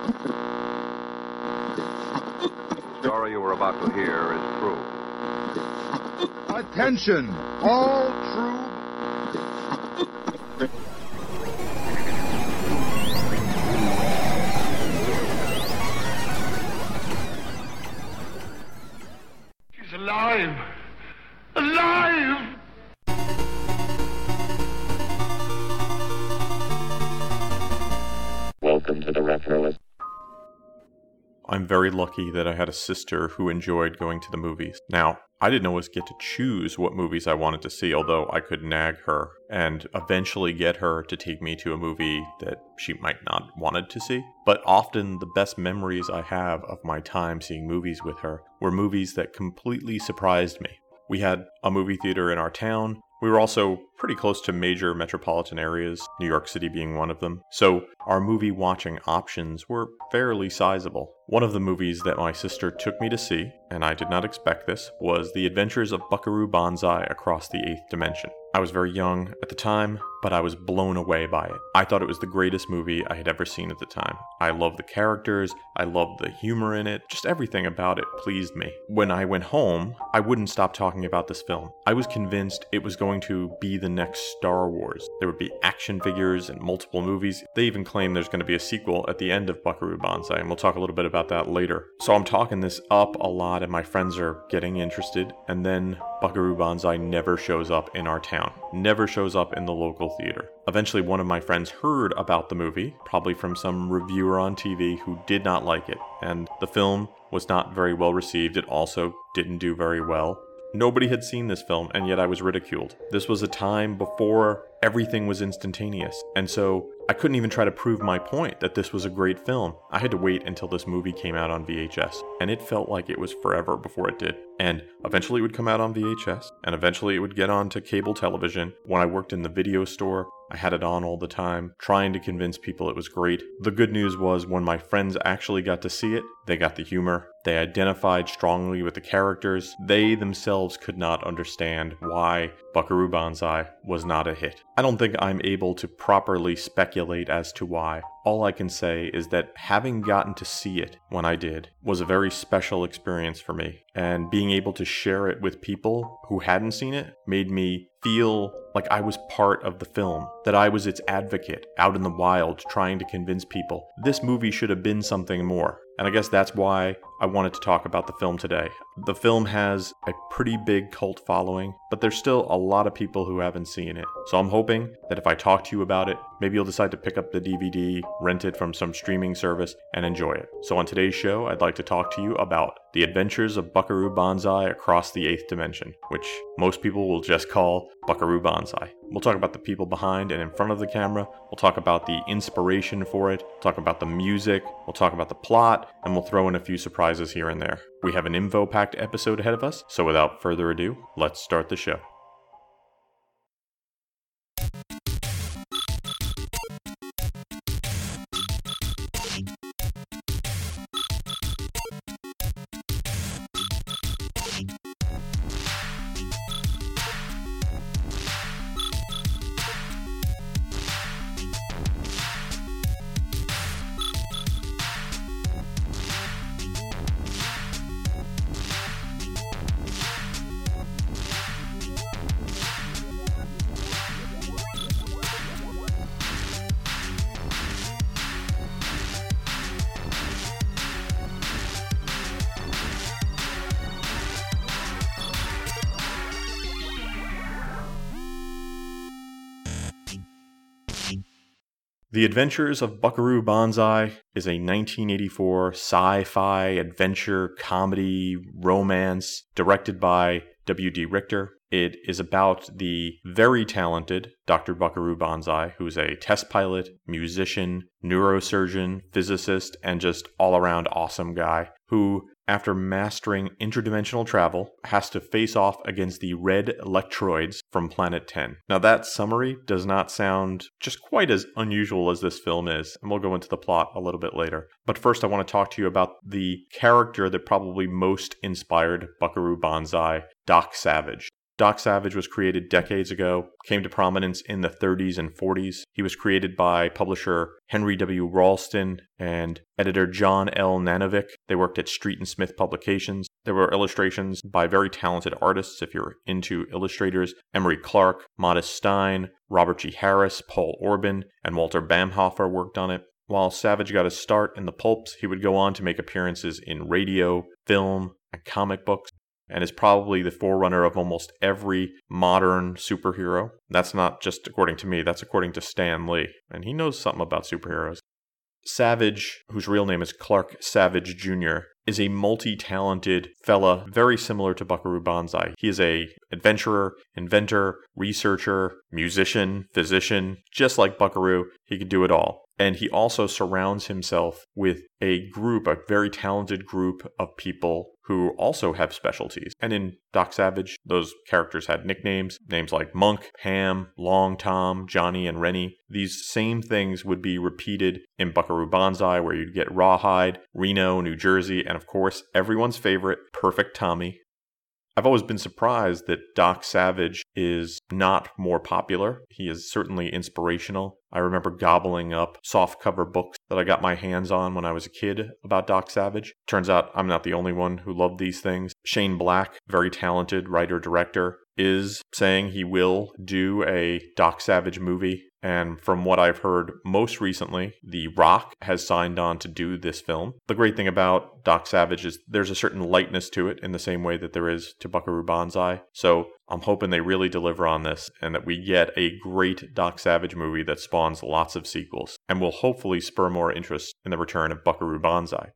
The story you were about to hear is true. Attention, all true. She's alive! I'm very lucky that I had a sister who enjoyed going to the movies. Now, I didn't always get to choose what movies I wanted to see, although I could nag her and eventually get her to take me to a movie that she might not wanted to see. But often the best memories I have of my time seeing movies with her were movies that completely surprised me. We had a movie theater in our town. We were also pretty close to major metropolitan areas, New York City being one of them. So our movie watching options were fairly sizable. One of the movies that my sister took me to see, and I did not expect this, was The Adventures of Buckaroo Banzai Across the Eighth Dimension. I was very young at the time, but I was blown away by it. I thought it was the greatest movie I had ever seen at the time. I loved the characters, I loved the humor in it, just everything about it pleased me. When I went home, I wouldn't stop talking about this film. I was convinced it was going to be the next Star Wars. There would be action figures and multiple movies. They even claim there's going to be a sequel at the end of Buckaroo Banzai, and we'll talk a little bit about that later. So I'm talking this up a lot, and my friends are getting interested, and then Buckaroo Banzai never shows up in our town, never shows up in the local theater. Eventually, one of my friends heard about the movie, probably from some reviewer on TV who did not like it, and the film was not very well received. It also didn't do very well. Nobody had seen this film, and yet I was ridiculed. This was a time before everything was instantaneous, and so I couldn't even try to prove my point that this was a great film. I had to wait until this movie came out on VHS, and it felt like it was forever before it did. And eventually it would come out on VHS, and eventually it would get onto cable television. When I worked in the video store, I had it on all the time, trying to convince people it was great. The good news was when my friends actually got to see it, they got the humor. They identified strongly with the characters. They themselves could not understand why Buckaroo Banzai was not a hit. I don't think I'm able to properly speculate as to why. All I can say is that having gotten to see it when I did was a very special experience for me, and being able to share it with people who hadn't seen it made me feel like I was part of the film, that I was its advocate out in the wild trying to convince people this movie should have been something more. And I guess that's why I wanted to talk about the film today. The film has a pretty big cult following, but there's still a lot of people who haven't seen it. So I'm hoping that if I talk to you about it, maybe you'll decide to pick up the DVD, rent it from some streaming service, and enjoy it. So on today's show, I'd like to talk to you about The Adventures of Buckaroo Banzai Across the Eighth Dimension, which most people will just call Buckaroo Banzai. We'll talk about the people behind and in front of the camera. We'll talk about the inspiration for it. We'll talk about the music. We'll talk about the plot, and we'll throw in a few surprises here and there. We have an info packed episode ahead of us, so without further ado, let's start the show. The Adventures of Buckaroo Banzai is a 1984 sci fi adventure comedy romance directed by W.D. Richter. It is about the very talented Dr. Buckaroo Banzai, who's a test pilot, musician, neurosurgeon, physicist, and just all around awesome guy who, after mastering interdimensional travel, has to face off against the red Lectroids from Planet 10. Now, that summary does not sound just quite as unusual as this film is, and we'll go into the plot a little bit later. But first, I want to talk to you about the character that probably most inspired Buckaroo Banzai, Doc Savage. Doc Savage was created decades ago, came to prominence in the 30s and 40s. He was created by publisher Henry W. Ralston and editor John L. Nanovic. They worked at Street and Smith Publications. There were illustrations by very talented artists, if you're into illustrators Emery Clark, Modest Stein, Robert G. Harris, Paul Orban, and Walter Baumhofer worked on it. While Savage got his start in the pulps, he would go on to make appearances in radio, film, and comic books and is probably the forerunner of almost every modern superhero. That's not just according to me, that's according to Stan Lee, and he knows something about superheroes. Savage, whose real name is Clark Savage Jr., is a multi-talented fella very similar to Buckaroo Banzai. He is a adventurer, inventor, researcher, musician, physician, just like Buckaroo. He could do it all. And he also surrounds himself with a group, a very talented group of people who also have specialties. And in Doc Savage, those characters had nicknames, names like Monk, Ham, Long Tom, Johnny, and Renny. These same things would be repeated in Buckaroo Banzai, where you'd get Rawhide, Reno, New Jersey, and of course, everyone's favorite, Perfect Tommy. I've always been surprised that Doc Savage is not more popular. He is certainly inspirational. I remember gobbling up softcover books that I got my hands on when I was a kid about Doc Savage. Turns out I'm not the only one who loved these things. Shane Black, very talented writer director, is saying he will do a Doc Savage movie. And from what I've heard most recently, The Rock has signed on to do this film. The great thing about Doc Savage is there's a certain lightness to it in the same way that there is to Buckaroo Banzai. So I'm hoping they really deliver on this and that we get a great Doc Savage movie that spawns lots of sequels and will hopefully spur more interest in the return of Buckaroo Banzai.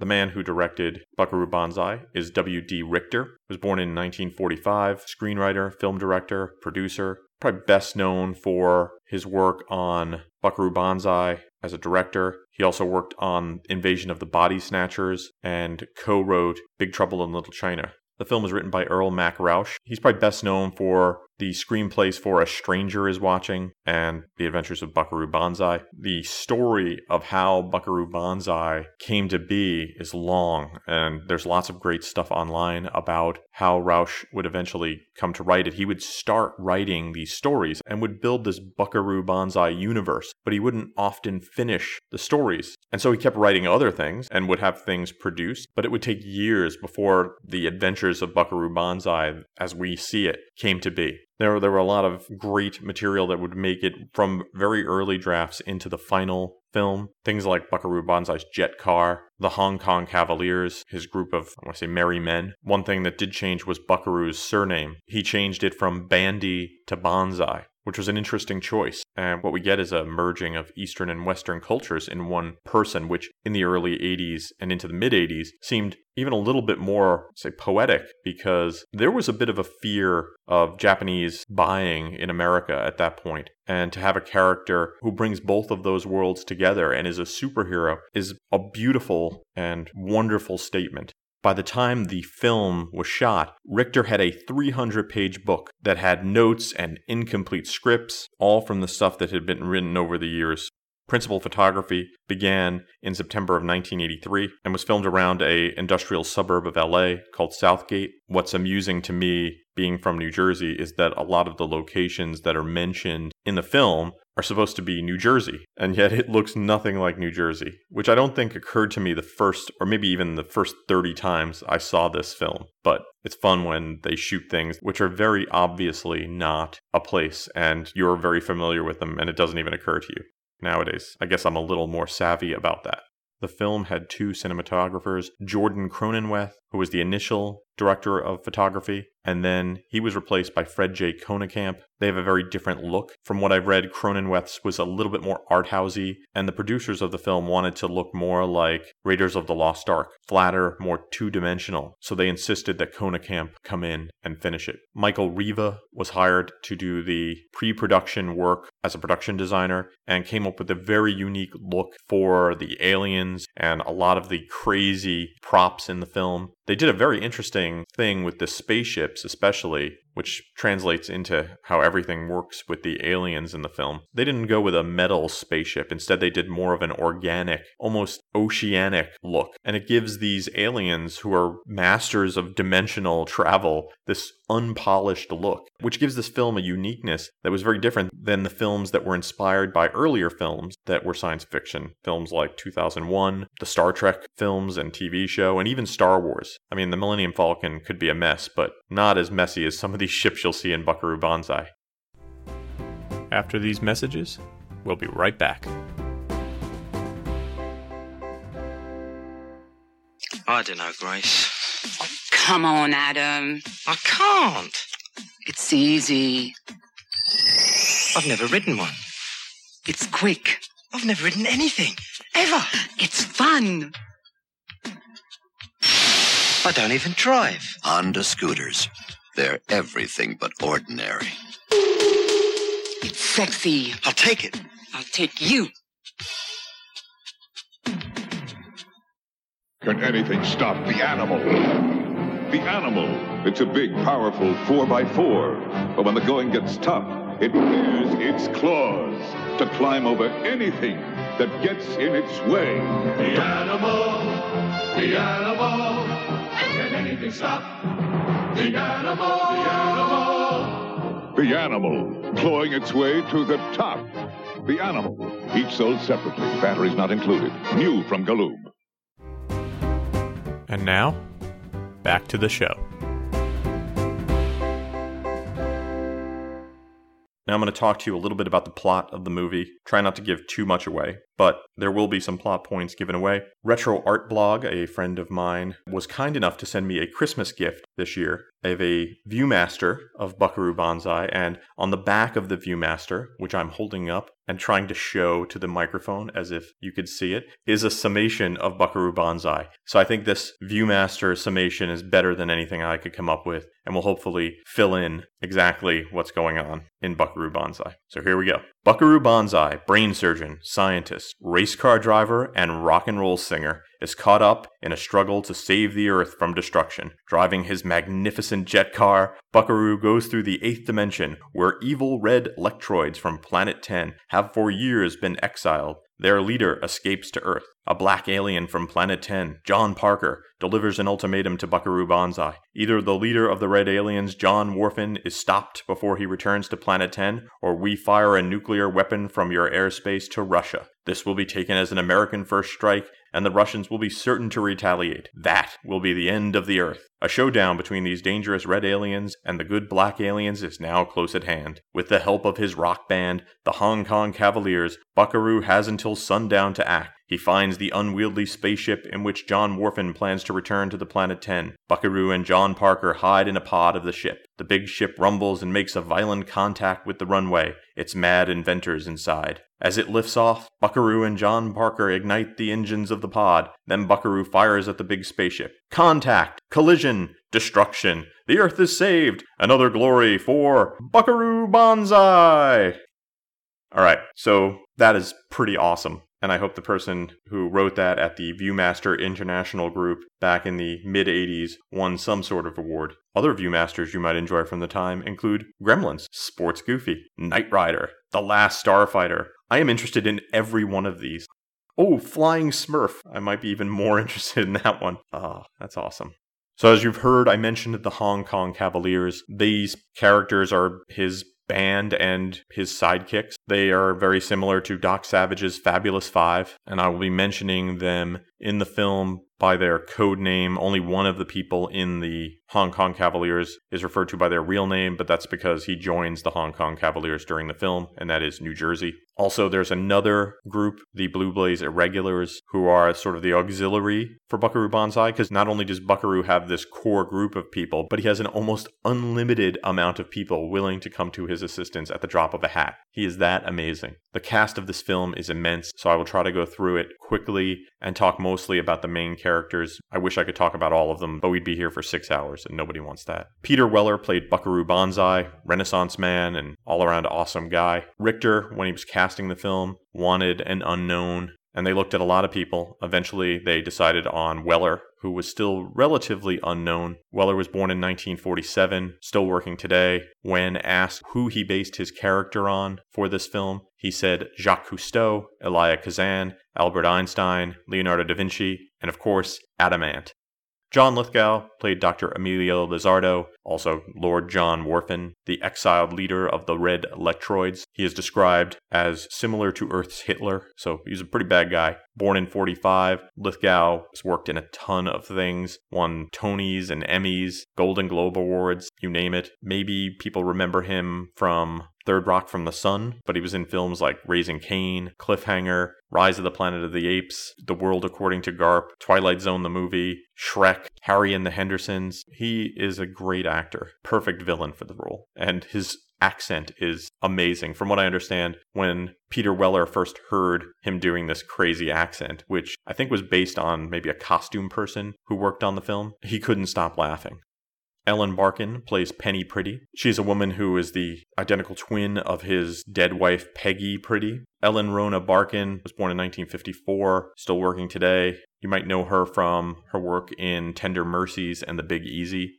The man who directed Buckaroo Banzai is W.D. Richter. He was born in 1945, screenwriter, film director, producer, probably best known for his work on Buckaroo Banzai as a director. He also worked on Invasion of the Body Snatchers and co wrote Big Trouble in Little China. The film was written by Earl Mac Rauch. He's probably best known for the screenplays for A Stranger is Watching and The Adventures of Buckaroo Banzai. The story of how Buckaroo Banzai came to be is long, and there's lots of great stuff online about how Rauch would eventually come to write it. He would start writing these stories and would build this Buckaroo Banzai universe, but he wouldn't often finish the stories. And so he kept writing other things and would have things produced, but it would take years before the adventures of Buckaroo Banzai, as we see it, came to be. There, there were a lot of great material that would make it from very early drafts into the final film. Things like Buckaroo Banzai's jet car, the Hong Kong Cavaliers, his group of, I want to say, merry men. One thing that did change was Buckaroo's surname. He changed it from Bandy to Banzai which was an interesting choice. And what we get is a merging of Eastern and Western cultures in one person, which in the early 80s and into the mid 80s seemed even a little bit more, say, poetic because there was a bit of a fear of Japanese buying in America at that point. And to have a character who brings both of those worlds together and is a superhero is a beautiful and wonderful statement. By the time the film was shot, Richter had a 300 page book that had notes and incomplete scripts, all from the stuff that had been written over the years. Principal photography began in September of 1983 and was filmed around a industrial suburb of LA called South Gate. What's amusing to me being from New Jersey is that a lot of the locations that are mentioned in the film are supposed to be New Jersey, and yet it looks nothing like New Jersey, which I don't think occurred to me the first, or maybe even the first 30 times I saw this film. But it's fun when they shoot things which are very obviously not a place, and you're very familiar with them, and it doesn't even occur to you nowadays. I guess I'm a little more savvy about that. The film had two cinematographers, Jordan Cronenweth, who was the initial director of photography, and then he was replaced by Fred J. Koenekamp. They have a very different look. From what I've read, Cronenweth's was a little bit more art housey, and the producers of the film wanted to look more like Raiders of the Lost Ark, flatter, more two dimensional. So they insisted that Koenekamp come in and finish it. Michael Riva was hired to do the pre production work as a production designer and came up with a very unique look for the aliens and a lot of the crazy props in the film. They did a very interesting thing with the spaceships, especially which translates into how everything works with the aliens in the film. They didn't go with a metal spaceship. Instead, they did more of an organic, almost oceanic look. And it gives these aliens who are masters of dimensional travel this unpolished look, which gives this film a uniqueness that was very different than the films that were inspired by earlier films that were science fiction. Films like 2001, the Star Trek films and TV show, and even Star Wars. I mean, the Millennium Falcon could be a mess, but not as messy as some of these ships you'll see in Buckaroo Banzai. After these messages, we'll be right back. I don't know, Grace. Come on, Adam. I can't. It's easy. I've never ridden one. It's quick. I've never ridden anything. Ever. It's fun. I don't even drive. Honda scooters. They're everything but ordinary. It's sexy. I'll take it. I'll take you. Can anything stop the animal? The animal. It's a big, powerful 4x4. But when the going gets tough, it bares its claws to climb over anything that gets in its way. The animal, the animal, can anything stop? The animal, the animal. The animal, clawing its way to the top. The animal, each sold separately, batteries not included. New from Galoob. And now, back to the show. Now I'm going to talk to you a little bit about the plot of the movie. Try not to give too much away, but there will be some plot points given away. Retro Art Blog, a friend of mine, was kind enough to send me a Christmas gift this year. I have a Viewmaster of Buckaroo Banzai, and on the back of the Viewmaster, which I'm holding up and trying to show to the microphone as if you could see it, is a summation of Buckaroo Banzai. So I think this Viewmaster summation is better than anything I could come up with, and will hopefully fill in exactly what's going on in Buckaroo Banzai. So here we go. Buckaroo Banzai, brain surgeon, scientist, race car driver, and rock and roll singer, is caught up in a struggle to save the Earth from destruction. Driving his magnificent jet car, Buckaroo goes through the eighth dimension, where evil red Lectroids from Planet 10 have for years been exiled. Their leader escapes to Earth. A black alien from Planet 10, John Parker, delivers an ultimatum to Buckaroo Banzai. Either the leader of the Red Aliens, John Worfen, is stopped before he returns to Planet 10, or we fire a nuclear weapon from your airspace to Russia. This will be taken as an American first strike, and the Russians will be certain to retaliate. That will be the end of the Earth. A showdown between these dangerous red aliens and the good black aliens is now close at hand. With the help of his rock band, the Hong Kong Cavaliers, Buckaroo has until sundown to act. He finds the unwieldy spaceship in which John Worfen plans to return to the planet 10. Buckaroo and John Parker hide in a pod of the ship. The big ship rumbles and makes a violent contact with the runway, its mad inventors inside. As it lifts off, Buckaroo and John Parker ignite the engines of the pod. Then Buckaroo fires at the big spaceship. Contact! Collision! Destruction! The Earth is saved! Another glory for Buckaroo Banzai! Alright, so that is pretty awesome. And I hope the person who wrote that at the Viewmaster International Group back in the mid 80s won some sort of award. Other Viewmasters you might enjoy from the time include Gremlins, Sports Goofy, Knight Rider, The Last Starfighter. I am interested in every one of these. Oh, Flying Smurf. I might be even more interested in that one. Ah, that's awesome. So, as you've heard, I mentioned the Hong Kong Cavaliers. These characters are his band and his sidekicks. They are very similar to Doc Savage's Fabulous Five, and I will be mentioning them in the film by their code name. Only one of the people in the Hong Kong Cavaliers is referred to by their real name, but that's because he joins the Hong Kong Cavaliers during the film, and that is New Jersey. Also, there's another group, the Blue Blaze Irregulars, who are sort of the auxiliary for Buckaroo Banzai, because not only does Buckaroo have this core group of people, but he has an almost unlimited amount of people willing to come to his assistance at the drop of a hat. He is that amazing. The cast of this film is immense, so I will try to go through it quickly and talk mostly about the main characters. I wish I could talk about all of them, but we'd be here for six hours, and nobody wants that. Peter Weller played Buckaroo Banzai, Renaissance man, and all around awesome guy. Richter, when he was casting the film, wanted an unknown and they looked at a lot of people. Eventually, they decided on Weller, who was still relatively unknown. Weller was born in 1947, still working today. When asked who he based his character on for this film, he said Jacques Cousteau, Elia Kazan, Albert Einstein, Leonardo da Vinci, and of course, Adamant. John Lithgow played Dr. Emilio Lizardo, also Lord John Worfen, the exiled leader of the Red Lectroids. He is described as similar to Earth's Hitler, so he's a pretty bad guy. Born in 45, Lithgow has worked in a ton of things, won Tonys and Emmys, Golden Globe Awards, you name it. Maybe people remember him from Third Rock from the Sun, but he was in films like Raising Cain, Cliffhanger, Rise of the Planet of the Apes, The World According to Garp, Twilight Zone the movie, Shrek, Harry and the Hendersons. He is a great actor, perfect villain for the role, and his accent is amazing. From what I understand, when Peter Weller first heard him doing this crazy accent, which I think was based on maybe a costume person who worked on the film, he couldn't stop laughing. Ellen Barkin plays Penny Pretty. She's a woman who is the identical twin of his dead wife, Peggy Pretty. Ellen Rona Barkin was born in 1954, still working today. You might know her from her work in Tender Mercies and The Big Easy.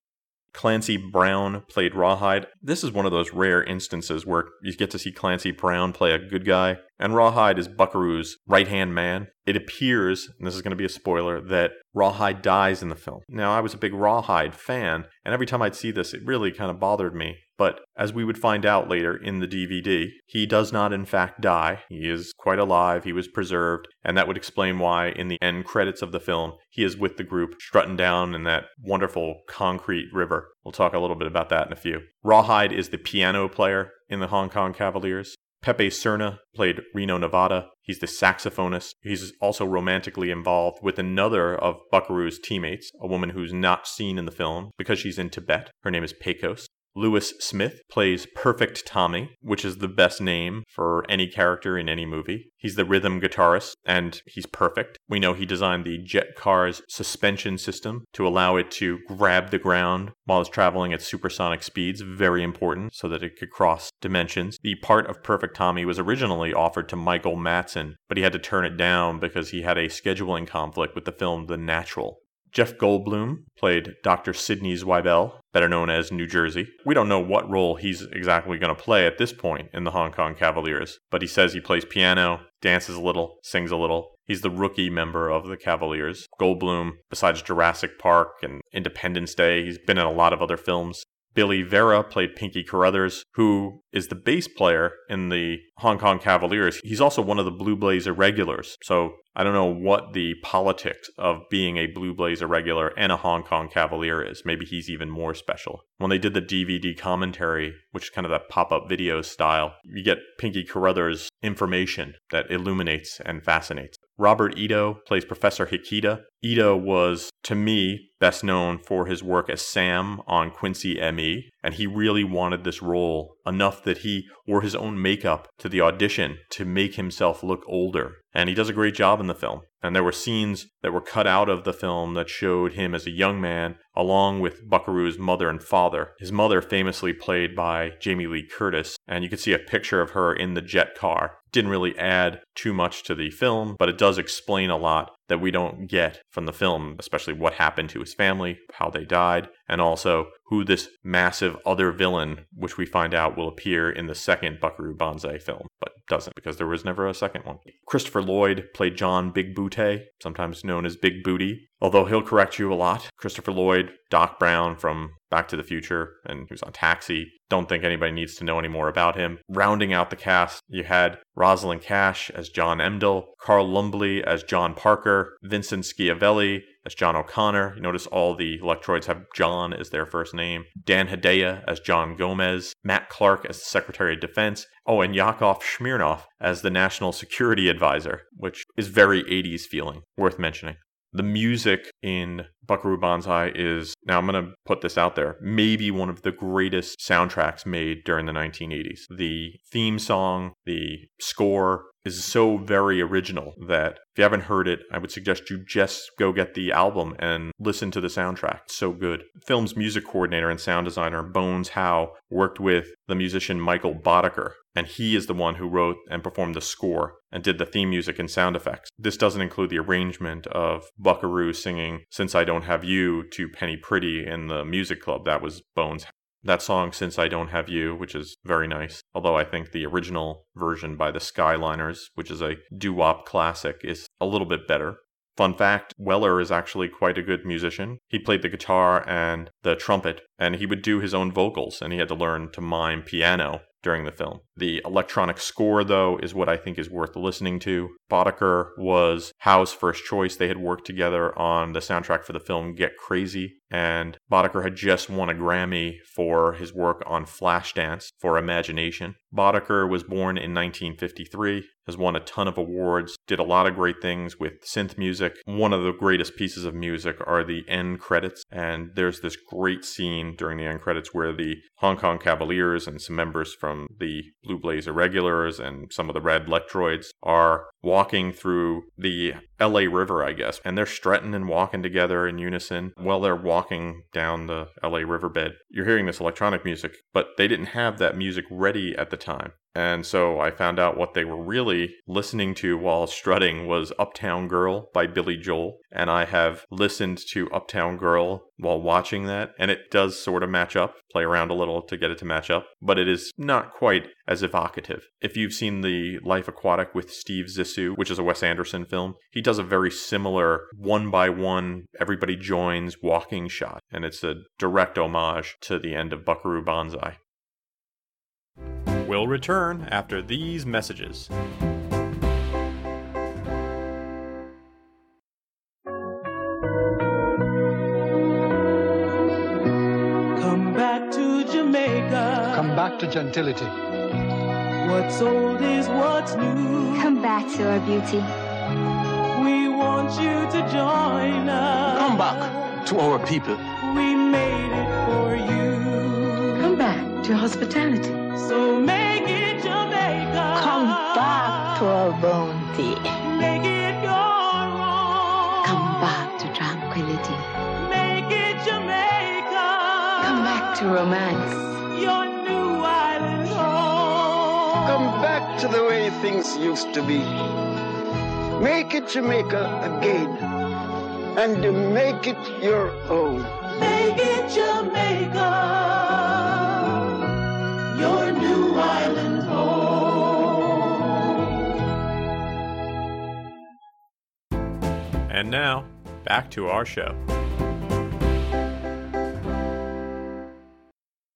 Clancy Brown played Rawhide. This is one of those rare instances where you get to see Clancy Brown play a good guy, and Rawhide is Buckaroo's right hand man. It appears, and this is going to be a spoiler, that Rawhide dies in the film. Now, I was a big Rawhide fan, and every time I'd see this, it really kind of bothered me. But as we would find out later in the DVD, he does not in fact die. He is quite alive, he was preserved, and that would explain why in the end credits of the film, he is with the group strutting down in that wonderful concrete river. We'll talk a little bit about that in a few. Rawhide is the piano player in the Hong Kong Cavaliers. Pepe Serna played Reno Nevada. He's the saxophonist. He's also romantically involved with another of Buckaroo's teammates, a woman who's not seen in the film because she's in Tibet. Her name is Pecos. Lewis Smith plays Perfect Tommy, which is the best name for any character in any movie. He's the rhythm guitarist, and he's perfect. We know he designed the jet car's suspension system to allow it to grab the ground while it's traveling at supersonic speeds, very important, so that it could cross dimensions. The part of Perfect Tommy was originally offered to Michael Madsen, but he had to turn it down because he had a scheduling conflict with the film The Natural. Jeff Goldblum played Dr. Sidney Zweibel, better known as New Jersey. We don't know what role he's exactly going to play at this point in the Hong Kong Cavaliers, but he says he plays piano, dances a little, sings a little. He's the rookie member of the Cavaliers. Goldblum, besides Jurassic Park and Independence Day, he's been in a lot of other films. Billy Vera played Pinky Carruthers, who is the bass player in the Hong Kong Cavaliers. He's also one of the Blue Blaze irregulars. So I don't know what the politics of being a Blue Blaze irregular and a Hong Kong Cavalier is. Maybe he's even more special. When they did the DVD commentary, which is kind of that pop up video style, you get Pinky Carruthers information that illuminates and fascinates. Robert Ito plays Professor Hikita. Ito was, to me, best known for his work as Sam on Quincy ME, and he really wanted this role enough that he wore his own makeup to the audition to make himself look older. And he does a great job in the film. And there were scenes that were cut out of the film that showed him as a young man, along with Buckaroo's mother and father. His mother, famously played by Jamie Lee Curtis, and you can see a picture of her in the jet car. Didn't really add too much to the film, but it does explain a lot that we don't get from the film, especially what happened to his family, how they died, and also who this massive other villain, which we find out will appear in the second Buckaroo Banzai film, but doesn't because there was never a second one. Christopher Lloyd played John Big Booty, sometimes known as Big Booty, although he'll correct you a lot. Christopher Lloyd, Doc Brown from Back to the Future, and was on Taxi. Don't think anybody needs to know any more about him. Rounding out the cast, you had Rosalind Cash as John Emdall, Carl Lumbly as John Parker, Vincent Schiavelli as John O'Connor. You notice all the Electroids have John as their first name. Dan Hedaya as John Gomez. Matt Clark as the Secretary of Defense. Oh, and Yakov Smirnoff as the National Security Advisor, which is very 80s feeling, worth mentioning. The music in Buckaroo Banzai is, now I'm going to put this out there, maybe one of the greatest soundtracks made during the 1980s. The theme song, the score, is so very original that if you haven't heard it, I would suggest you just go get the album and listen to the soundtrack. It's so good. Film's music coordinator and sound designer Bones Howe worked with the musician Michael Boddicker, and he is the one who wrote and performed the score and did the theme music and sound effects. This doesn't include the arrangement of Buckaroo singing Since I Don't Have You to Penny Pretty in the music club. That was Bones that song since i don't have you which is very nice although i think the original version by the skyliners which is a doo-wop classic is a little bit better Fun fact Weller is actually quite a good musician. He played the guitar and the trumpet, and he would do his own vocals, and he had to learn to mime piano during the film. The electronic score, though, is what I think is worth listening to. Boddicker was Howe's first choice. They had worked together on the soundtrack for the film Get Crazy, and Boddicker had just won a Grammy for his work on Flashdance for Imagination. Boddicker was born in 1953, has won a ton of awards, did a lot of great things with synth music. One of the greatest pieces of music are the end credits, and there's this great scene during the end credits where the Hong Kong Cavaliers and some members from the Blue Blaze Irregulars and some of the Red Lectroids are walking through the LA River, I guess, and they're strutting and walking together in unison while they're walking down the LA riverbed. You're hearing this electronic music, but they didn't have that music ready at the time. And so I found out what they were really listening to while strutting was Uptown Girl by Billy Joel. And I have listened to Uptown Girl while watching that, and it does sort of match up, play around a little to get it to match up, but it is not quite as evocative. If you've seen the Life Aquatic with Steve Zissou, which is a Wes Anderson film, he does a very similar one by one, everybody joins walking shot, and it's a direct homage to the end of Buckaroo Banzai. We'll return after these messages. Come back to Jamaica. Come back to gentility. What's old is what's new. Come back to our beauty. We want you to join us. Come back to our people. We made it for you. Come back to hospitality. So make it Jamaica. Come back to our bounty. Make it your own. Come back to tranquility. Make it Jamaica. Come back to romance. Your new island home. Come back to the way things used to be. Make it Jamaica again. And make it your own. Make it Jamaica. And now, back to our show.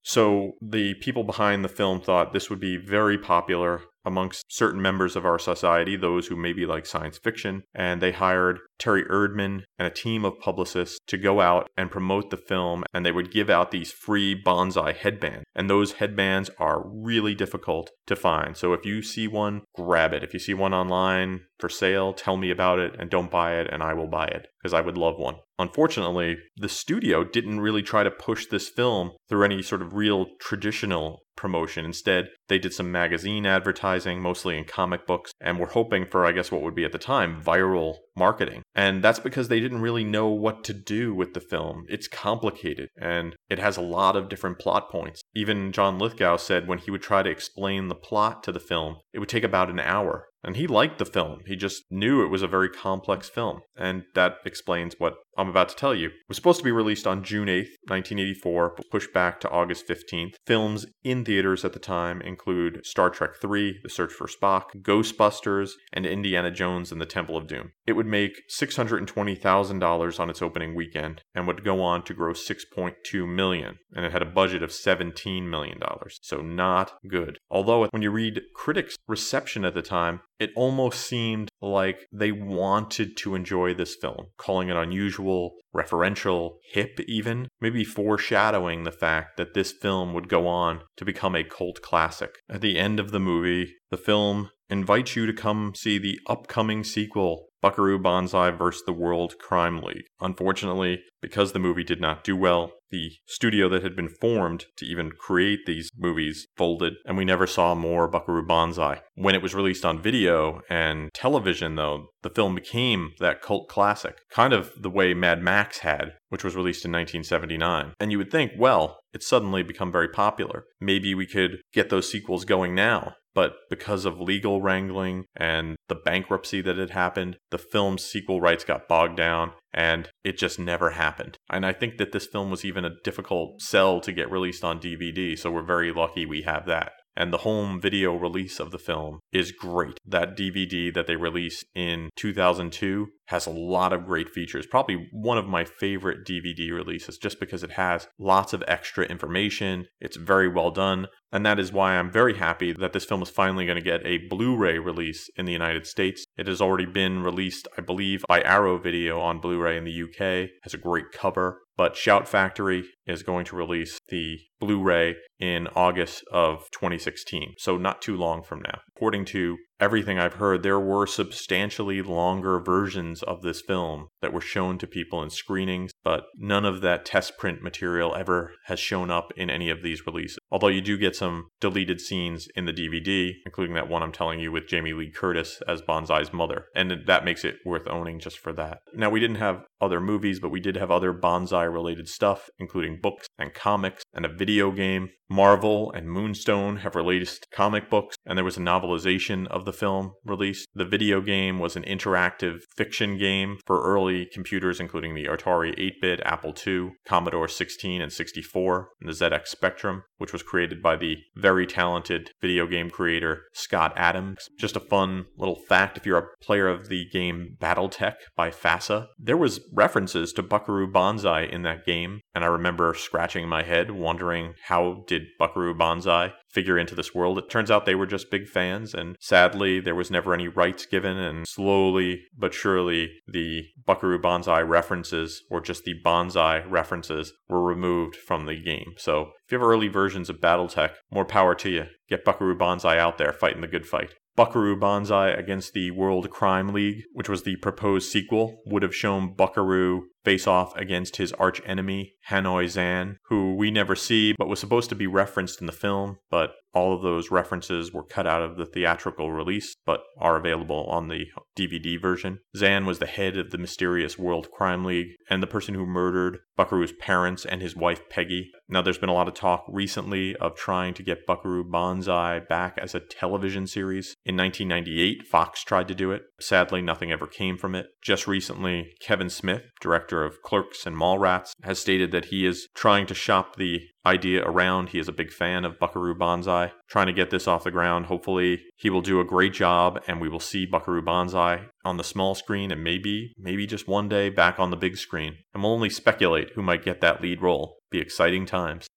So, the people behind the film thought this would be very popular amongst certain members of our society, those who maybe like science fiction, and they hired Terry Erdmann and a team of publicists to go out and promote the film, and they would give out these free Banzai headbands. And those headbands are really difficult to find. So if you see one, grab it. If you see one online for sale, tell me about it and don't buy it, and I will buy it because I would love one. Unfortunately, the studio didn't really try to push this film through any sort of real traditional promotion. Instead, they did some magazine advertising, mostly in comic books, and were hoping for, I guess, what would be at the time viral marketing. And that's because they didn't really know what to do with the film. It's complicated and it has a lot of different plot points. Even John Lithgow said when he would try to explain the plot to the film, it would take about an hour. And he liked the film. He just knew it was a very complex film. And that explains what I'm about to tell you. It was supposed to be released on June 8th, 1984, but pushed back to August 15th. Films in theaters at the time include Star Trek III, The Search for Spock, Ghostbusters, and Indiana Jones and the Temple of Doom. It would make $620,000 on its opening weekend and would go on to gross 6.2 million, and it had a budget of 17 million dollars. So not good. Although when you read critics' reception at the time, it almost seemed like they wanted to enjoy this film, calling it unusual, referential, hip even, maybe foreshadowing the fact that this film would go on to become a cult classic. At the end of the movie, the film invites you to come see the upcoming sequel Buckaroo Banzai vs. the World Crime League. Unfortunately, because the movie did not do well, the studio that had been formed to even create these movies folded, and we never saw more Buckaroo Banzai. When it was released on video and television, though, the film became that cult classic, kind of the way Mad Max had, which was released in 1979. And you would think, well, it's suddenly become very popular. Maybe we could get those sequels going now. But because of legal wrangling and the bankruptcy that had happened, the film's sequel rights got bogged down and it just never happened. And I think that this film was even a difficult sell to get released on DVD, so we're very lucky we have that. And the home video release of the film is great. That DVD that they released in 2002 has a lot of great features. Probably one of my favorite DVD releases just because it has lots of extra information. It's very well done. And that is why I'm very happy that this film is finally going to get a Blu ray release in the United States. It has already been released, I believe, by Arrow Video on Blu ray in the UK. It has a great cover. But Shout Factory is going to release the Blu ray in August of 2016, so not too long from now. According to everything I've heard, there were substantially longer versions of this film that were shown to people in screenings, but none of that test print material ever has shown up in any of these releases. Although you do get some deleted scenes in the DVD, including that one I'm telling you with Jamie Lee Curtis as Banzai's mother, and that makes it worth owning just for that. Now, we didn't have other movies, but we did have other Banzai related stuff, including books and comics and a video game. Marvel and Moonstone have released comic books, and there was a novelization of the film released. The video game was an interactive fiction game for early computers, including the Atari 8 bit, Apple II, Commodore 16 and 64, and the ZX Spectrum, which was created by the very talented video game creator Scott Adams. Just a fun little fact if you're a player of the game Battletech by FASA, there was references to Buckaroo Banzai in that game, and I remember scratching my head wondering how did Buckaroo Banzai figure into this world. It turns out they were just big fans, and sadly, there was never any rights given. And slowly but surely, the Buckaroo Banzai references, or just the Banzai references, were removed from the game. So if you have early versions of Battletech, more power to you. Get Buckaroo Banzai out there fighting the good fight. Buckaroo Banzai against the World Crime League, which was the proposed sequel, would have shown Buckaroo face off against his arch enemy, Hanoi Xan, who we never see but was supposed to be referenced in the film, but all of those references were cut out of the theatrical release but are available on the DVD version. Xan was the head of the mysterious World Crime League and the person who murdered Buckaroo's parents and his wife Peggy. Now, there's been a lot of talk recently of trying to get Buckaroo Banzai back as a television series. In 1998, Fox tried to do it. Sadly, nothing ever came from it. Just recently, Kevin Smith, director of Clerks and Mallrats, has stated that he is trying to shop the idea around. He is a big fan of Buckaroo Banzai, trying to get this off the ground. Hopefully, he will do a great job and we will see Buckaroo Banzai on the small screen and maybe, maybe just one day back on the big screen. And we'll only speculate who might get that lead role. Be exciting times.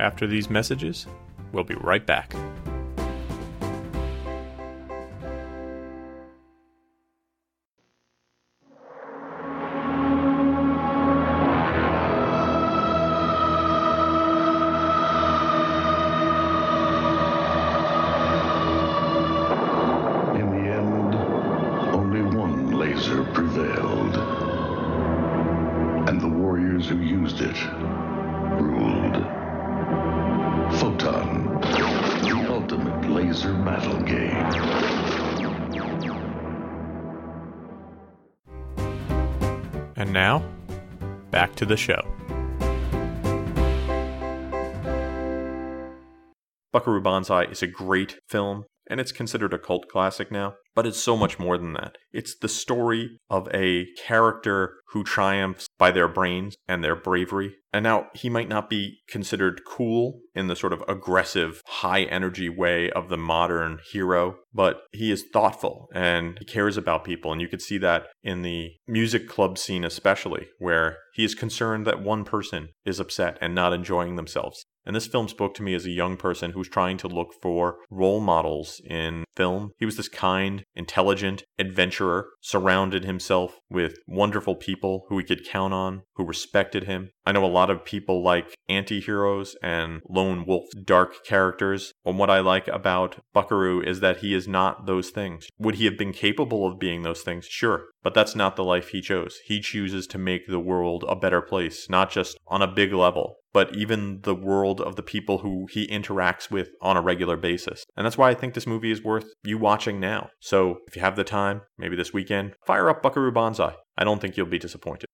After these messages, we'll be right back. The warriors who used it ruled. Photon, the ultimate laser battle game. And now, back to the show. Buckaroo Banzai is a great film, and it's considered a cult classic now, but it's so much more than that. It's the story of a character who triumphs by their brains and their bravery. And now he might not be considered cool in the sort of aggressive, high energy way of the modern hero, but he is thoughtful and he cares about people. And you could see that in the music club scene, especially, where he is concerned that one person is upset and not enjoying themselves. And this film spoke to me as a young person who's trying to look for role models in film. He was this kind, intelligent adventurer, surrounded himself with wonderful people who he could count on, who respected him. I know a lot of people like anti heroes and lone wolf dark characters. And what I like about Buckaroo is that he is not those things. Would he have been capable of being those things? Sure. But that's not the life he chose. He chooses to make the world a better place, not just on a big level, but even the world of the people who he interacts with on a regular basis. And that's why I think this movie is worth you watching now. So if you have the time, maybe this weekend, fire up Buckaroo Banzai. I don't think you'll be disappointed.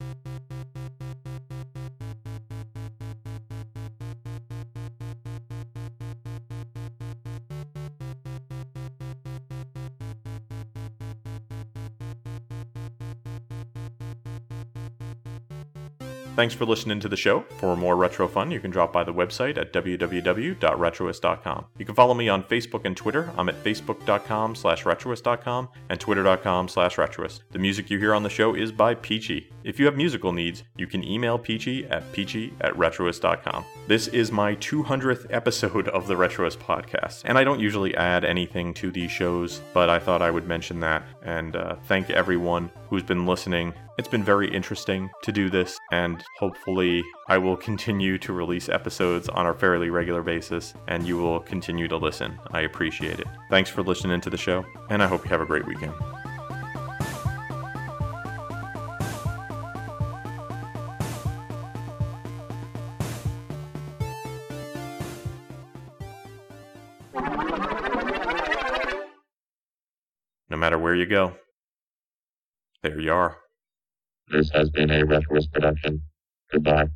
Thanks for listening to the show. For more retro fun, you can drop by the website at www.retroist.com. You can follow me on Facebook and Twitter. I'm at facebook.com slash retroist.com and twitter.com slash retroist. The music you hear on the show is by Peachy. If you have musical needs, you can email Peachy at peachy at retroist.com. This is my 200th episode of the Retroist podcast, and I don't usually add anything to these shows, but I thought I would mention that and uh, thank everyone who's been listening. It's been very interesting to do this, and hopefully, I will continue to release episodes on a fairly regular basis, and you will continue to listen. I appreciate it. Thanks for listening to the show, and I hope you have a great weekend. Where you go, there you are. This has been a Retroist production. Goodbye.